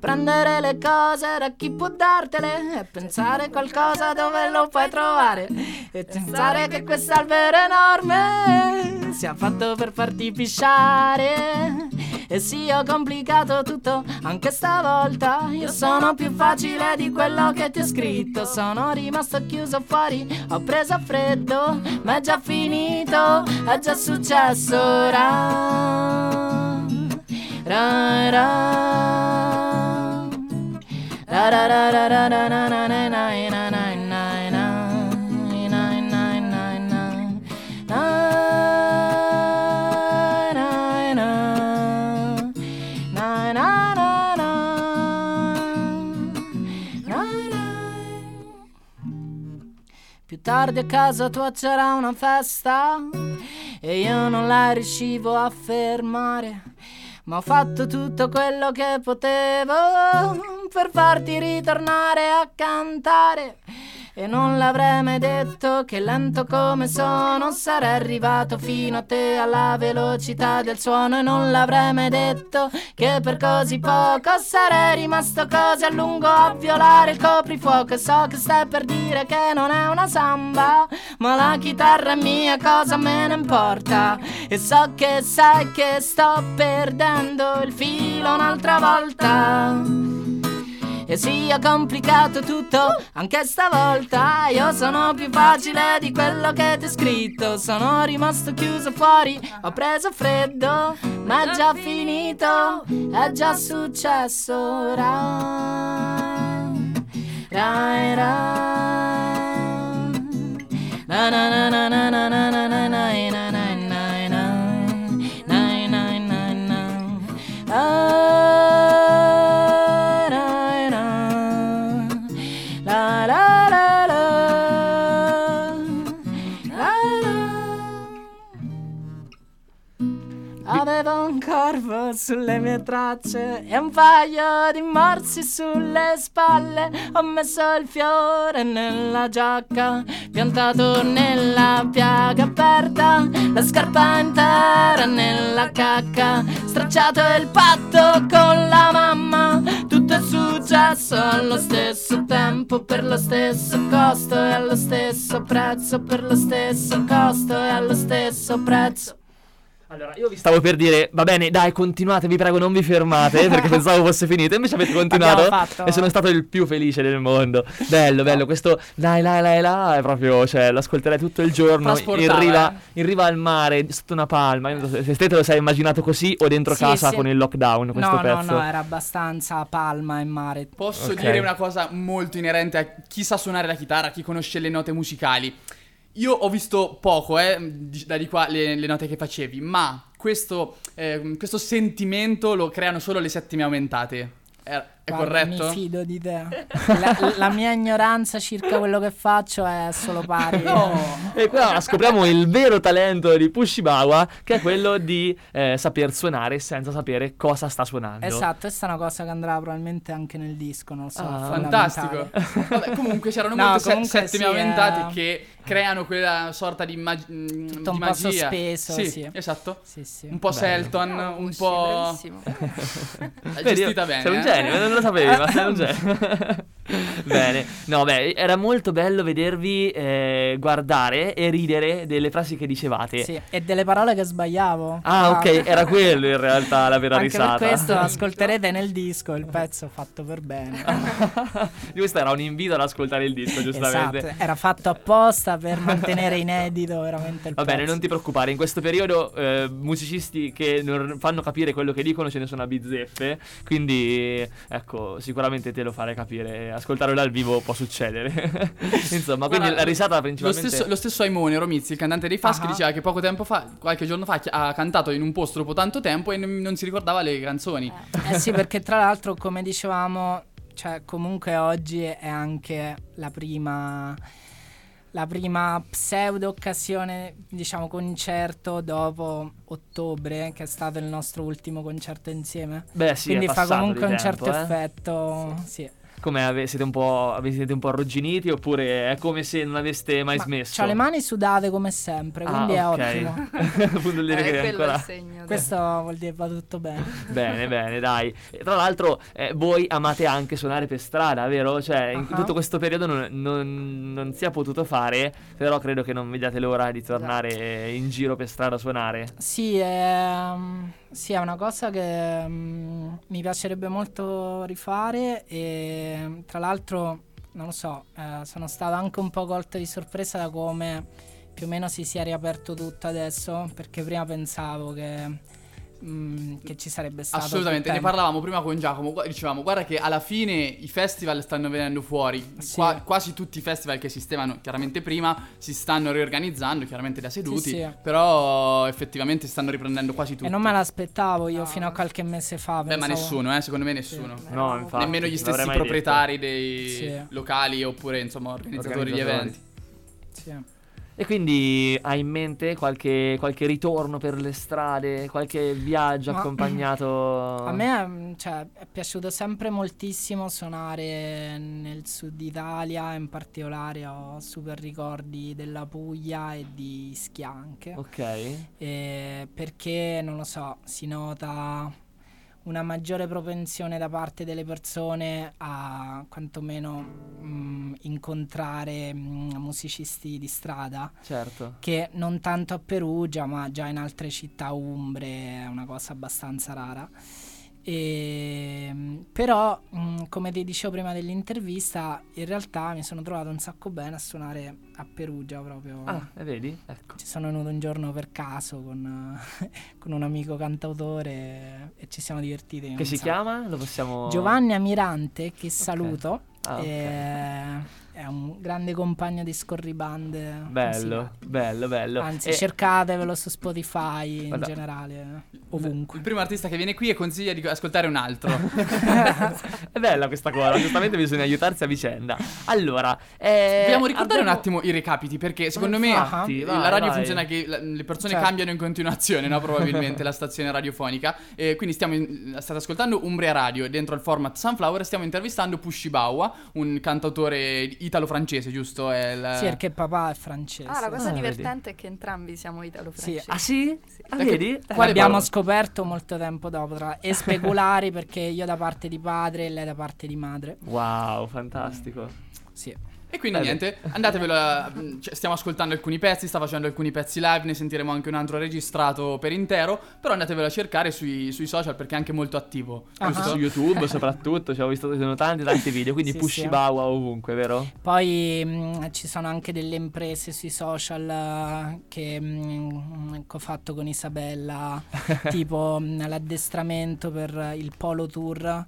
Speaker 10: Prendere le cose da chi può dartele e pensare qualcosa dove lo puoi trovare. E pensare che quest'albero enorme sia fatto per farti pisciare. E sia complicato tutto anche stavolta. Io sono più facile di quello che ti ho scritto. Sono rimasto chiuso fuori ho preso freddo ma è già finito è già successo ora più tardi a casa tua c'era una festa e io non la riuscivo a fermare. Ma ho fatto tutto quello che potevo per farti ritornare a cantare. E non l'avrei mai detto che lento come sono sarei arrivato fino a te alla velocità del suono. E non l'avrei mai detto che per così poco sarei rimasto così a lungo a violare il coprifuoco. E so che stai per dire che non è una samba, ma la chitarra è mia, cosa me ne importa? E so che sai che sto perdendo il filo un'altra volta. E sia complicato tutto anche stavolta Io sono più facile di quello che ti ho scritto Sono rimasto chiuso fuori, ho preso freddo Ma è già finito, è già successo. Na na na na na na na na na na na na na Corvo sulle mie tracce e un paio di morsi sulle spalle. Ho messo il fiore nella giacca, piantato nella piaga aperta, la scarpa intera nella cacca, stracciato il patto con la mamma. Tutto è successo allo stesso tempo, per lo stesso costo e allo stesso prezzo, per lo stesso costo e allo stesso prezzo.
Speaker 1: Allora, io vi stavo per dire, va bene, dai, continuate, vi prego, non vi fermate, *laughs* perché pensavo fosse finito. Invece avete continuato e sono stato il più felice del mondo. Bello, bello, questo dai, là, là, là, è proprio, cioè, lo ascolterei tutto il giorno in riva,
Speaker 2: eh.
Speaker 1: in riva al mare, sotto una palma. Io non so se te lo sei immaginato così o dentro
Speaker 10: Sì,
Speaker 1: casa
Speaker 10: sì.
Speaker 1: con il lockdown, questo
Speaker 10: no,
Speaker 1: pezzo.
Speaker 10: no, no, era abbastanza palma in mare.
Speaker 2: Posso
Speaker 1: Ok.
Speaker 2: dire una cosa molto inerente a chi sa suonare la chitarra, chi conosce le note musicali. Io ho visto poco, eh, da di qua le, le note che facevi, ma questo, eh, questo sentimento lo creano solo le settime aumentate. Eh, È
Speaker 10: Guarda,
Speaker 2: corretto?
Speaker 10: Mi fido di te. *laughs* La, la mia ignoranza circa quello che faccio è solo pari.
Speaker 1: E qua scopriamo il vero talento di Pushibawa, che è quello di eh, saper suonare senza sapere cosa sta suonando.
Speaker 10: Esatto, questa è una cosa che andrà probabilmente anche nel disco, non lo so.
Speaker 1: Ah,
Speaker 2: Fantastico. Vabbè, comunque c'erano
Speaker 10: No,
Speaker 2: molte se-
Speaker 10: comunque
Speaker 2: settimi
Speaker 10: sì,
Speaker 2: aumentati
Speaker 10: eh.
Speaker 2: che creano quella sorta di, mag- mm, di
Speaker 10: Tutto un po'
Speaker 2: magia.
Speaker 10: sospeso,
Speaker 2: Sì,
Speaker 10: sì.
Speaker 2: esatto.
Speaker 10: Sì, sì.
Speaker 2: Un po'
Speaker 1: Bello.
Speaker 2: Selton, un
Speaker 11: Usci,
Speaker 2: po'... *laughs*
Speaker 1: Vedi,
Speaker 2: gestita bene.
Speaker 1: Sei un
Speaker 2: eh?
Speaker 1: genio, non lo sapevi, ma un genio. bene, no, beh, era molto bello vedervi eh, guardare e ridere delle frasi che dicevate.
Speaker 10: Sì, e delle parole che sbagliavo.
Speaker 1: Ah, ok, era quello in realtà la vera *laughs*
Speaker 10: Anche
Speaker 1: risata.
Speaker 10: per questo ascolterete nel disco il pezzo fatto per bene. *laughs*
Speaker 1: Questo era un invito ad ascoltare il disco, giustamente.
Speaker 10: esatto, era fatto apposta per mantenere inedito veramente il
Speaker 1: Va
Speaker 10: pezzo.
Speaker 1: bene, non ti preoccupare, in questo periodo eh, musicisti che non fanno capire quello che dicono ce ne sono a bizzeffe, quindi ecco, sicuramente te lo fare capire, ascoltarlo dal vivo può succedere. *laughs* Insomma, quindi
Speaker 2: Guarda,
Speaker 1: la risata
Speaker 2: Lo
Speaker 1: principalmente...
Speaker 2: stesso, lo stesso Aimone Romizzi, il cantante dei Faschi,
Speaker 10: Ah.
Speaker 2: diceva che poco tempo fa, qualche giorno fa, ha cantato in un posto dopo tanto tempo e non, non si ricordava le canzoni.
Speaker 10: Eh sì, perché tra l'altro, come dicevamo, cioè comunque oggi è anche la prima la prima pseudo occasione, diciamo, concerto dopo ottobre, che è stato il nostro ultimo concerto insieme.
Speaker 1: Beh sì,
Speaker 10: Quindi
Speaker 1: è
Speaker 10: fa comunque
Speaker 1: di
Speaker 10: un
Speaker 1: tempo,
Speaker 10: certo
Speaker 1: eh.
Speaker 10: effetto. Sì.
Speaker 1: Come ave- siete un po', siete un po' arrugginiti oppure è come se non aveste mai
Speaker 10: Ma
Speaker 1: smesso?
Speaker 10: C'ha le mani sudate come sempre, quindi
Speaker 1: ah,
Speaker 10: è
Speaker 1: ok.
Speaker 10: ottimo. *laughs*
Speaker 1: Vuol dire
Speaker 11: Eh,
Speaker 1: che
Speaker 11: è
Speaker 1: ancora...
Speaker 11: il segno.
Speaker 10: Questo vuol dire va tutto bene. *laughs*
Speaker 1: Bene, bene, dai. E tra l'altro, eh, voi amate anche suonare per strada, vero? Cioè, in
Speaker 10: Ah.
Speaker 1: tutto questo periodo non, non- non si è potuto fare, però credo che non vediate l'ora di tornare in giro per strada a suonare.
Speaker 10: Sì, ehm, sì, è una cosa che mm, mi piacerebbe molto rifare e tra l'altro, non lo so, eh, sono stato anche un po' colto di sorpresa da come più o meno si sia riaperto tutto adesso, perché prima pensavo che, mm, che ci sarebbe stato...
Speaker 2: Assolutamente, ne parlavamo prima con Giacomo, dicevamo guarda che alla fine i festival stanno venendo fuori,
Speaker 10: Sì.
Speaker 2: Qua- quasi tutti i festival che esistevano chiaramente prima si stanno riorganizzando, chiaramente da seduti,
Speaker 10: sì.
Speaker 2: però effettivamente stanno riprendendo quasi tutti.
Speaker 10: E non me l'aspettavo io fino a qualche mese fa.
Speaker 2: Beh, ma nessuno, eh, secondo me nessuno.
Speaker 1: No, infatti.
Speaker 2: Nemmeno gli stessi proprietari dei
Speaker 10: Sì.
Speaker 2: locali oppure insomma organizzatori, di eventi.
Speaker 10: Sì.
Speaker 1: E quindi hai in mente qualche, qualche ritorno per le strade, qualche viaggio
Speaker 10: Ma-
Speaker 1: accompagnato? *clears throat*
Speaker 10: A me mm, cioè, è piaciuto sempre moltissimo suonare nel sud Italia, in particolare ho super ricordi della Puglia e di Ischia anche.
Speaker 1: Ok.
Speaker 10: Eh, perché non lo so, si nota una maggiore propensione da parte delle persone a quantomeno mm, incontrare mm, musicisti di strada
Speaker 1: Certo.
Speaker 10: che non tanto a Perugia ma già in altre città umbre è una cosa abbastanza rara. E, però, mh, come ti dicevo prima dell'intervista, in realtà mi sono trovato un sacco bene a suonare a Perugia proprio.
Speaker 1: Ah, e vedi? Ecco.
Speaker 10: Ci sono venuto un giorno per caso con, *laughs* con un amico cantautore e ci siamo divertiti.
Speaker 1: Che si
Speaker 10: sacco.
Speaker 1: chiama? Lo possiamo...
Speaker 10: Giovanni Amirante, che saluto.
Speaker 1: Ah, ok.
Speaker 10: e- È un grande compagno di scorribande.
Speaker 1: Bello, bello, bello.
Speaker 10: Anzi,
Speaker 1: E-
Speaker 10: cercatevelo su Spotify in
Speaker 1: Guarda.
Speaker 10: generale, ovunque.
Speaker 2: Il primo artista che viene qui e consiglia di ascoltare un altro. *laughs*
Speaker 1: È bella questa cosa, giustamente bisogna aiutarsi a vicenda. Allora, eh,
Speaker 2: Vogliamo ricordare
Speaker 1: abbiamo-
Speaker 2: un attimo i recapiti perché secondo me
Speaker 1: Infatti,
Speaker 2: eh,
Speaker 1: vai,
Speaker 2: la radio
Speaker 1: vai.
Speaker 2: funziona che le persone
Speaker 10: Certo.
Speaker 2: cambiano in continuazione, no? *laughs* Probabilmente la stazione radiofonica. E quindi stiamo in- state ascoltando Umbria Radio dentro al format Sunflower stiamo intervistando Pushibawa, un cantautore italo-francese, giusto? È il-
Speaker 10: Sì, perché papà è francese.
Speaker 11: Ah, la cosa
Speaker 1: Ah,
Speaker 11: divertente è che entrambi siamo italo-francesi.
Speaker 1: Ah sì? Ah,
Speaker 2: Ecco,
Speaker 1: vedi?
Speaker 2: quale
Speaker 10: L'abbiamo
Speaker 2: parola?
Speaker 10: scoperto molto tempo dopo. Tra... E speculari *laughs* perché io da parte di padre e lei da parte di madre.
Speaker 1: Wow, fantastico.
Speaker 10: Sì.
Speaker 2: E quindi
Speaker 1: Eh beh.
Speaker 2: niente, andatevelo a- mm, cioè, stiamo ascoltando alcuni pezzi, sta facendo alcuni pezzi live, ne sentiremo anche un altro registrato per intero, però andatevelo a cercare sui, sui social perché è anche molto attivo,
Speaker 10: Ah.
Speaker 2: giusto?
Speaker 1: Su YouTube soprattutto, ci ho visto ci sono tanti tanti video, quindi *laughs*
Speaker 10: Sì,
Speaker 1: Pushibawa ovunque, vero?
Speaker 10: Poi mh, ci sono anche delle imprese sui social eh, che mh, che ho fatto con Isabella, *laughs* tipo mh, l'addestramento per il Polo Tour.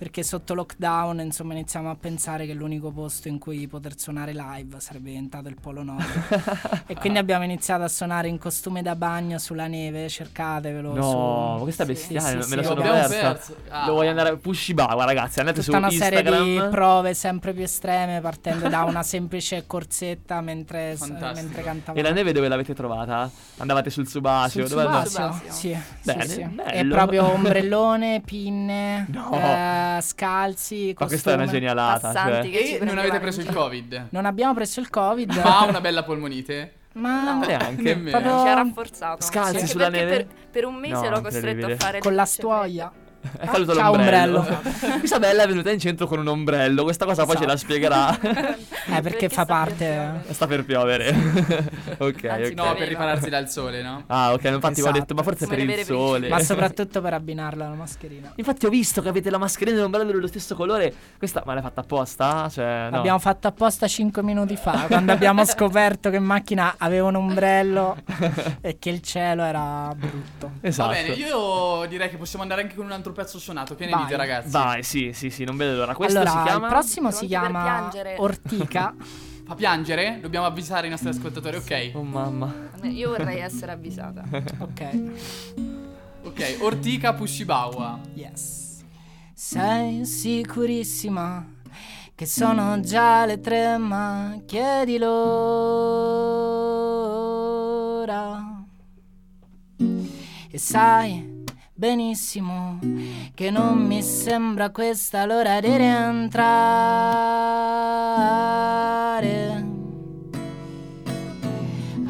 Speaker 10: Perché sotto lockdown insomma iniziamo a pensare che l'unico posto in cui poter suonare live sarebbe diventato il Polo Nord *laughs* e quindi abbiamo iniziato a suonare in costume da bagno sulla neve, cercatevelo
Speaker 1: No,
Speaker 10: su...
Speaker 1: questa è
Speaker 10: Sì,
Speaker 1: bestiale,
Speaker 10: sì,
Speaker 1: me la
Speaker 10: sì,
Speaker 1: sono
Speaker 10: abbiamo
Speaker 1: persa.
Speaker 2: perso. Ah.
Speaker 1: Lo voglio andare a Pushibawa, ragazzi. Andate
Speaker 10: tutta
Speaker 1: su
Speaker 10: una serie di
Speaker 1: Instagram.
Speaker 10: prove sempre più estreme partendo da una semplice corsetta mentre,
Speaker 2: Fantastico.
Speaker 10: mentre cantavamo.
Speaker 1: E la neve dove l'avete trovata? Andavate sul Subasio?
Speaker 10: Sul
Speaker 1: Dove andate?
Speaker 10: Subasio,
Speaker 11: Subasio.
Speaker 10: sì,
Speaker 1: Bene,
Speaker 10: sì, sì. È proprio ombrellone, pinne,
Speaker 1: No.
Speaker 10: eh, scalzi,
Speaker 1: Ma questa è una genialata.
Speaker 11: Passanti
Speaker 1: Cioè.
Speaker 2: E non avete preso il covid?
Speaker 10: Non abbiamo preso il covid,
Speaker 2: Ma una bella polmonite?
Speaker 10: ma
Speaker 11: No.
Speaker 1: Neanche.
Speaker 10: Proprio-
Speaker 11: Ci ha rafforzato.
Speaker 1: Scalzi
Speaker 11: Anche
Speaker 1: sulla neve?
Speaker 11: Per, per un mese
Speaker 1: No,
Speaker 11: l'ho costretto a fare
Speaker 10: con la stuoia.
Speaker 1: È caduto
Speaker 10: Ciao,
Speaker 1: l'ombrello.
Speaker 10: ombrello. *laughs*
Speaker 1: Questa bella è venuta in centro con un ombrello. Questa cosa poi ce la
Speaker 10: Esatto.
Speaker 1: spiegherà. *laughs*
Speaker 10: Eh, perché fa
Speaker 11: sta per
Speaker 10: parte...
Speaker 1: Sta per piovere. *laughs* ok,
Speaker 11: Anzi,
Speaker 1: ok.
Speaker 2: No, per ripararsi dal sole, no?
Speaker 1: Ah, ok. Infatti, ho
Speaker 10: Esatto.
Speaker 1: detto, ma forse
Speaker 11: Come
Speaker 1: per
Speaker 11: le
Speaker 1: il sole.
Speaker 10: Ma soprattutto per abbinarla alla mascherina.
Speaker 1: Infatti, ho visto che avete la mascherina e l'ombrello dello stesso colore. Questa, ma l'hai fatta apposta? Cioè, no.
Speaker 10: L'abbiamo fatto apposta 5 minuti fa, quando abbiamo scoperto che in macchina aveva un ombrello e che il cielo era brutto.
Speaker 1: Esatto.
Speaker 2: Va bene, io direi che possiamo andare anche con un altro pezzo suonato. Che ne
Speaker 10: Vai.
Speaker 2: dite, ragazzi?
Speaker 1: Vai, sì, sì, sì, non vedo l'ora. Questo
Speaker 10: allora,
Speaker 1: si chiama.
Speaker 10: il prossimo si chiama? Ortica. *laughs*
Speaker 2: Fa piangere? Dobbiamo avvisare i nostri ascoltatori, ok?
Speaker 1: Oh mamma.
Speaker 11: Io vorrei essere avvisata. *laughs*
Speaker 10: ok.
Speaker 2: Ok, Ortica Pushibawa.
Speaker 10: Yes. Sei sicurissima che sono già le tre, ma chiedi l'ora. E sai benissimo che non mi sembra questa l'ora di rientrare.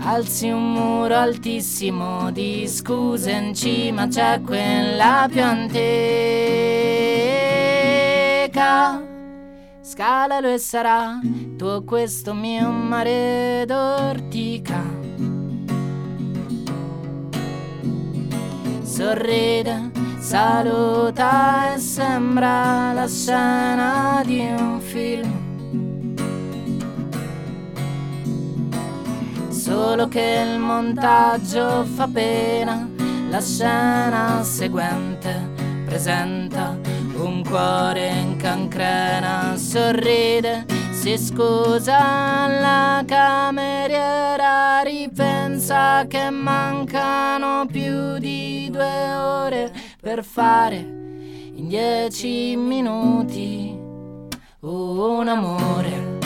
Speaker 10: Alzi un muro altissimo di scuse in cima, c'è quella più antica. Scalalo e sarà tuo questo mio mare d'ortica. Sorride, saluta e sembra la scena di un film. Solo che il montaggio fa pena, la scena seguente presenta un cuore in cancrena, sorride, si scusa alla cameriera, ripensa che mancano più di due ore per fare in dieci minuti un amore.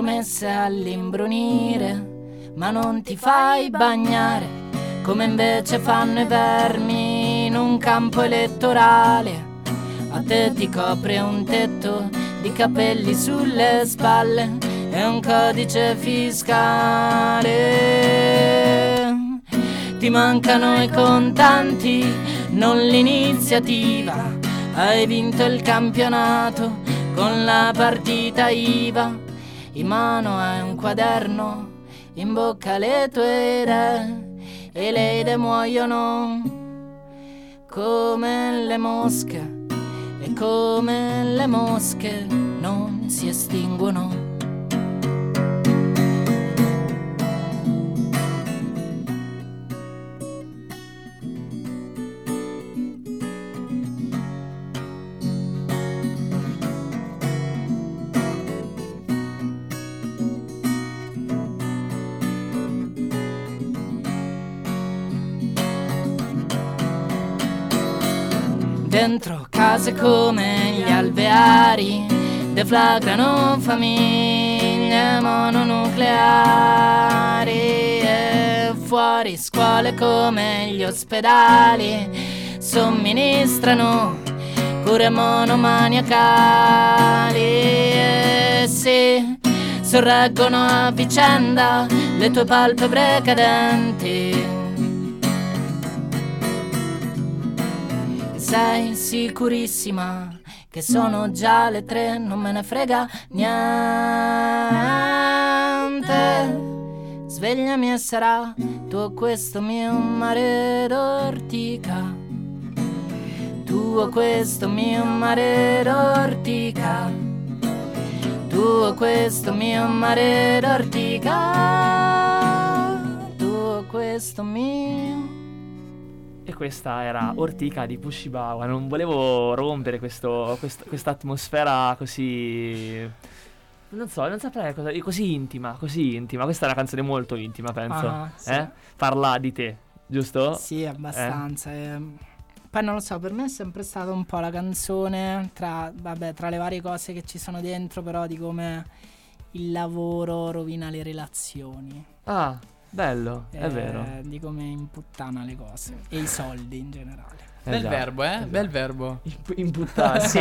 Speaker 10: Promesse all'imbrunire, ma non ti fai bagnare, come invece fanno i vermi in un campo elettorale. A te ti copre un tetto di capelli sulle spalle e un codice fiscale. Ti mancano i contanti, non l'iniziativa. Hai vinto il campionato con la partita IVA. In mano hai un quaderno, in bocca le tue idee e le idee muoiono come le mosche e come le mosche non si estinguono. Dentro case come gli alveari deflagrano famiglie mononucleari e fuori scuole come gli ospedali somministrano cure monomaniacali e si sorreggono a vicenda le tue palpebre cadenti. Sei sicurissima che sono già le tre, non me ne frega niente. svegliami e sarà tuo questo mio mare d'ortica. Tuo questo mio mare d'ortica. Tuo questo mio mare d'ortica. Tuo questo mio.
Speaker 1: Questa era Ortica di Pushibawa. Non volevo rompere questo, questa atmosfera così. Non so, non saprei cosa. Così intima, così intima. Questa è una canzone molto intima, penso.
Speaker 10: Ah, sì.
Speaker 1: eh? Parla di te, giusto?
Speaker 10: Sì, abbastanza. ehm. Poi non lo so, per me è sempre stata un po' la canzone tra, vabbè, tra le varie cose che ci sono dentro, però di come il lavoro rovina le relazioni.
Speaker 1: Ah, bello, è
Speaker 10: eh,
Speaker 1: vero.
Speaker 10: Di come imputtana le cose e i soldi in generale.
Speaker 2: Bel
Speaker 1: già.
Speaker 2: verbo, eh? Bel verbo.
Speaker 1: Imp- imputtare. *laughs*
Speaker 10: Sì,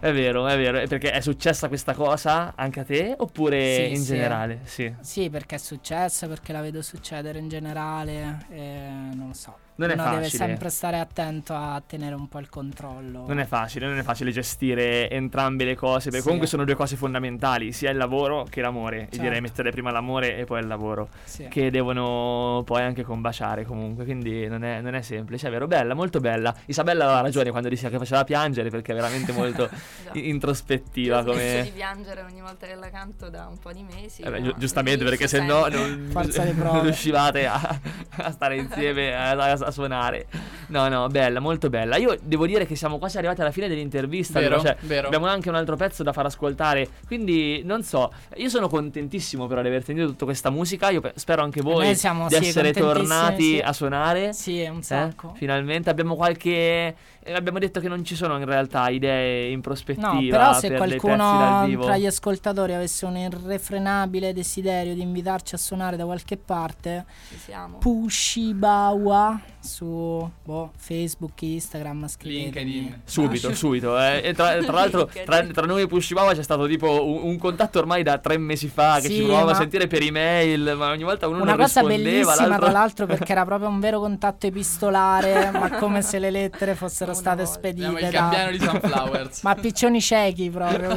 Speaker 1: È vero, è vero. Perché è successa questa cosa anche a te oppure
Speaker 10: Sì,
Speaker 1: in
Speaker 10: sì.
Speaker 1: generale? Sì.
Speaker 10: Sì, perché è successo, perché la vedo succedere in generale, e non lo so.
Speaker 1: Non è
Speaker 10: Uno deve
Speaker 1: facile.
Speaker 10: sempre stare attento a tenere un po' il controllo.
Speaker 1: Non è facile, non è facile gestire entrambe le cose, perché
Speaker 10: Sì.
Speaker 1: comunque sono due cose fondamentali, sia il lavoro che l'amore. E
Speaker 10: Certo.
Speaker 1: direi mettere prima l'amore e poi il lavoro,
Speaker 10: Sì.
Speaker 1: che devono poi anche combaciare comunque, quindi non è, non è semplice, è vero, bella, molto bella. Isabella aveva ragione quando diceva che faceva piangere perché è veramente molto *laughs* i- introspettiva
Speaker 11: Io
Speaker 1: come...
Speaker 11: di piangere ogni volta che la canto da un po' di mesi.
Speaker 1: Eh beh, giustamente perché se no non, *laughs* non riuscivate a, a stare insieme a, a- a suonare. No, no, bella, molto bella. Io devo dire che siamo quasi arrivati alla fine dell'intervista.
Speaker 2: Vero,
Speaker 1: però, cioè,
Speaker 2: vero.
Speaker 1: Abbiamo anche un altro pezzo da far ascoltare. Quindi non so, io sono contentissimo però di aver sentito tutta questa musica. Io pe- spero anche voi
Speaker 10: Noi siamo,
Speaker 1: di
Speaker 10: sì,
Speaker 1: essere tornati
Speaker 10: sì.
Speaker 1: a suonare.
Speaker 10: Sì, un
Speaker 1: Eh,
Speaker 10: sacco.
Speaker 1: finalmente abbiamo qualche. eh, Abbiamo detto che non ci sono in realtà idee in prospettiva.
Speaker 10: No, però se
Speaker 1: per
Speaker 10: qualcuno tra gli ascoltatori avesse un irrefrenabile desiderio di invitarci a suonare da qualche parte,
Speaker 11: Ci siamo.
Speaker 10: Pushibawa su boh, Facebook, Instagram, scrivetemi.
Speaker 2: LinkedIn.
Speaker 1: Subito, subito. eh. E tra, tra l'altro, *laughs* tra, tra noi e Pushibawa c'è stato tipo un, un contatto ormai da tre mesi fa che
Speaker 10: Sì,
Speaker 1: ci provavamo a
Speaker 10: ma-
Speaker 1: sentire per email, ma ogni volta uno
Speaker 10: Una
Speaker 1: non
Speaker 10: cosa bellissima,
Speaker 1: l'altro...
Speaker 10: tra l'altro, perché era proprio un vero contatto epistolare, ma *laughs* come se le lettere fossero
Speaker 11: Una
Speaker 10: state
Speaker 11: volta.
Speaker 10: spedite.
Speaker 2: Abbiamo il
Speaker 10: da-
Speaker 2: gabbiano di Sunflowers. *laughs*
Speaker 10: Ma piccioni ciechi proprio.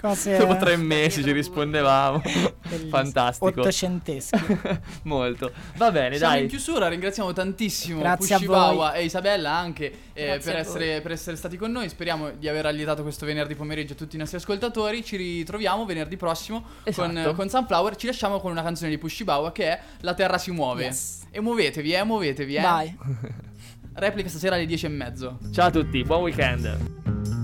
Speaker 10: cose
Speaker 1: Dopo tre mesi ci rispondevamo.
Speaker 10: bellissime.
Speaker 1: Fantastico.
Speaker 10: Ottocenteschi.
Speaker 1: Molto. Va bene,
Speaker 2: Siamo
Speaker 1: dai.
Speaker 2: in chiusura, ringraziamo tantissimo
Speaker 10: Grazie a
Speaker 2: Pushibawa e Isabella anche eh,
Speaker 11: Grazie
Speaker 2: per, essere, per essere stati con noi. Speriamo di aver allietato questo venerdì pomeriggio a tutti i nostri ascoltatori. Ci ritroviamo venerdì prossimo con,
Speaker 1: Esatto.
Speaker 2: con Sunflower. Ci lasciamo con una canzone di Pushibawa che è La terra si muove.
Speaker 10: Yes.
Speaker 2: E muovetevi, eh, muovetevi, eh.
Speaker 10: Vai.
Speaker 2: Replica stasera alle 10 e mezzo.
Speaker 1: Ciao a tutti, buon weekend.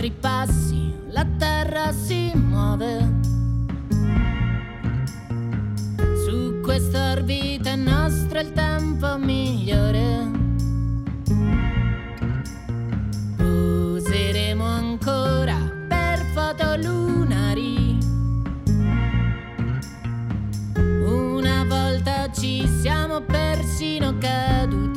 Speaker 10: Nostri passi la terra si muove. Su questa orbita è nostro il tempo migliore. Useremo ancora per foto lunari. Una volta ci siamo persino caduti.